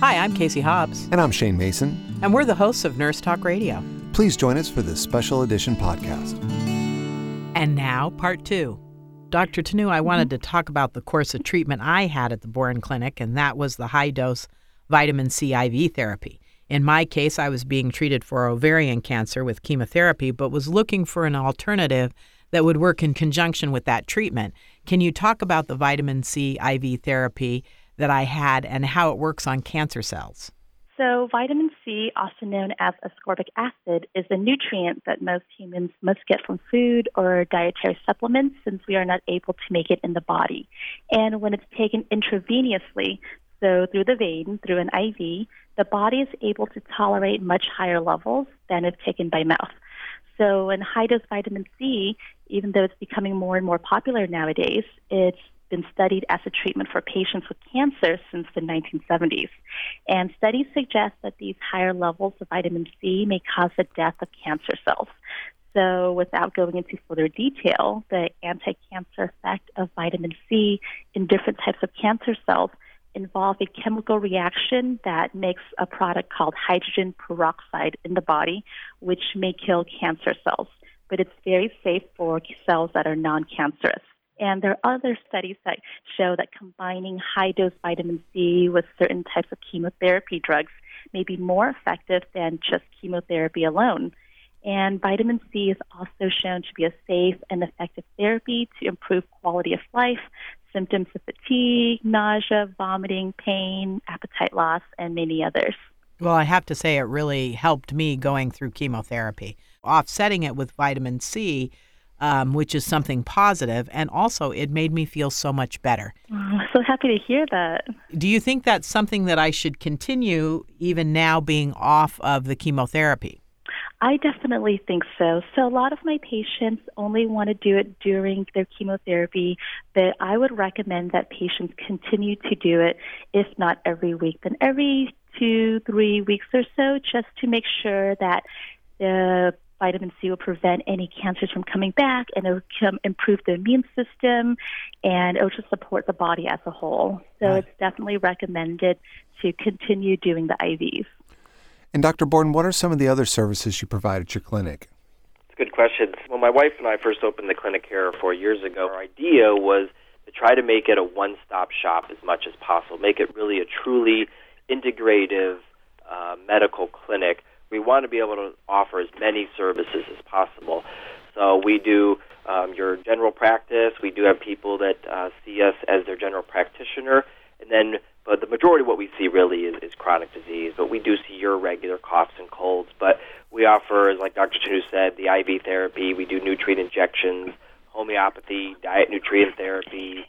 Hi, I'm Casey Hobbs. And I'm Shane Mason. And we're the hosts of Nurse Talk Radio. Please join us for this special edition podcast. And now, part two. Dr. Tanu, I wanted to talk about the course of treatment I had at the Boren Clinic, and that was the high dose vitamin C IV therapy. In my case, I was being treated for ovarian cancer with chemotherapy, but was looking for an alternative that would work in conjunction with that treatment. Can you talk about the vitamin C IV therapy that I had and how it works on cancer cells? So, vitamin C, also known as ascorbic acid, is a nutrient that most humans must get from food or dietary supplements since we are not able to make it in the body. And when it's taken intravenously, so through the vein, through an IV, the body is able to tolerate much higher levels than if taken by mouth. So, in high dose vitamin C, even though it's becoming more and more popular nowadays, it's been studied as a treatment for patients with cancer since the 1970s. And studies suggest that these higher levels of vitamin C may cause the death of cancer cells. So, without going into further detail, the anti cancer effect of vitamin C in different types of cancer cells involve a chemical reaction that makes a product called hydrogen peroxide in the body, which may kill cancer cells. But it's very safe for cells that are non cancerous. And there are other studies that show that combining high dose vitamin C with certain types of chemotherapy drugs may be more effective than just chemotherapy alone. And vitamin C is also shown to be a safe and effective therapy to improve quality of life, symptoms of fatigue, nausea, vomiting, pain, appetite loss, and many others. Well, I have to say, it really helped me going through chemotherapy. Offsetting it with vitamin C um, which is something positive, and also it made me feel so much better. I'm so happy to hear that. Do you think that's something that I should continue even now being off of the chemotherapy? I definitely think so. So, a lot of my patients only want to do it during their chemotherapy, but I would recommend that patients continue to do it, if not every week, then every two, three weeks or so, just to make sure that the vitamin C will prevent any cancers from coming back and it will improve the immune system and it will just support the body as a whole. So right. it's definitely recommended to continue doing the IVs. And Dr. Borden, what are some of the other services you provide at your clinic? It's a good question. When my wife and I first opened the clinic here four years ago, our idea was to try to make it a one stop shop as much as possible, make it really a truly integrative uh, medical clinic we want to be able to offer as many services as possible. So we do um, your general practice. We do have people that uh, see us as their general practitioner, and then but the majority of what we see really is, is chronic disease. But we do see your regular coughs and colds. But we offer, as like Dr. Tanu said, the IV therapy. We do nutrient injections, homeopathy, diet nutrient therapy,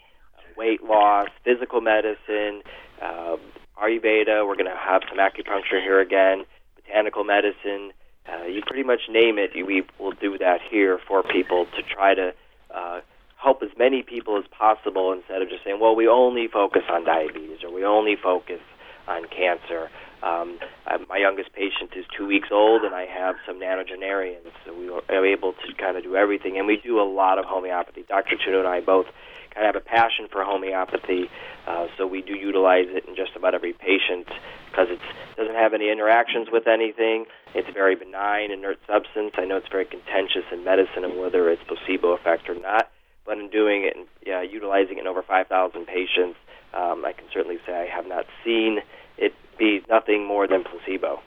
weight loss, physical medicine, uh, Ayurveda. We're going to have some acupuncture here again botanical medicine, uh, you pretty much name it, we will do that here for people to try to uh, help as many people as possible instead of just saying, well, we only focus on diabetes or we only focus on cancer. Um, my youngest patient is two weeks old, and I have some nonagenarians, so we are able to kind of do everything. And we do a lot of homeopathy. Dr. Tanu and I both kind of have a passion for homeopathy, uh, so we do utilize it in just about every patient because it doesn't have any interactions with anything. It's a very benign, inert substance. I know it's very contentious in medicine and whether it's placebo effect or not, but in doing it and yeah, utilizing it in over 5,000 patients, um, I can certainly say I have not seen it be nothing more than placebo.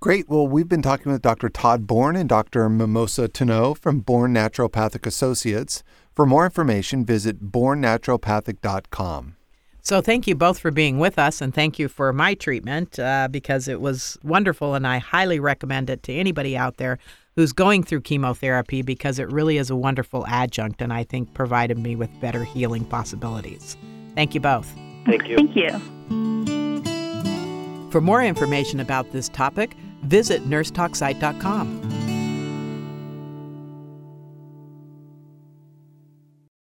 Great. Well, we've been talking with Dr. Todd Bourne and Dr. Mimosa Tano from Bourne Naturopathic Associates. For more information, visit bourneNaturopathic.com. So, thank you both for being with us, and thank you for my treatment uh, because it was wonderful, and I highly recommend it to anybody out there who's going through chemotherapy because it really is a wonderful adjunct, and I think provided me with better healing possibilities. Thank you both. Thank you. Thank you. For more information about this topic, visit nursetalksite.com.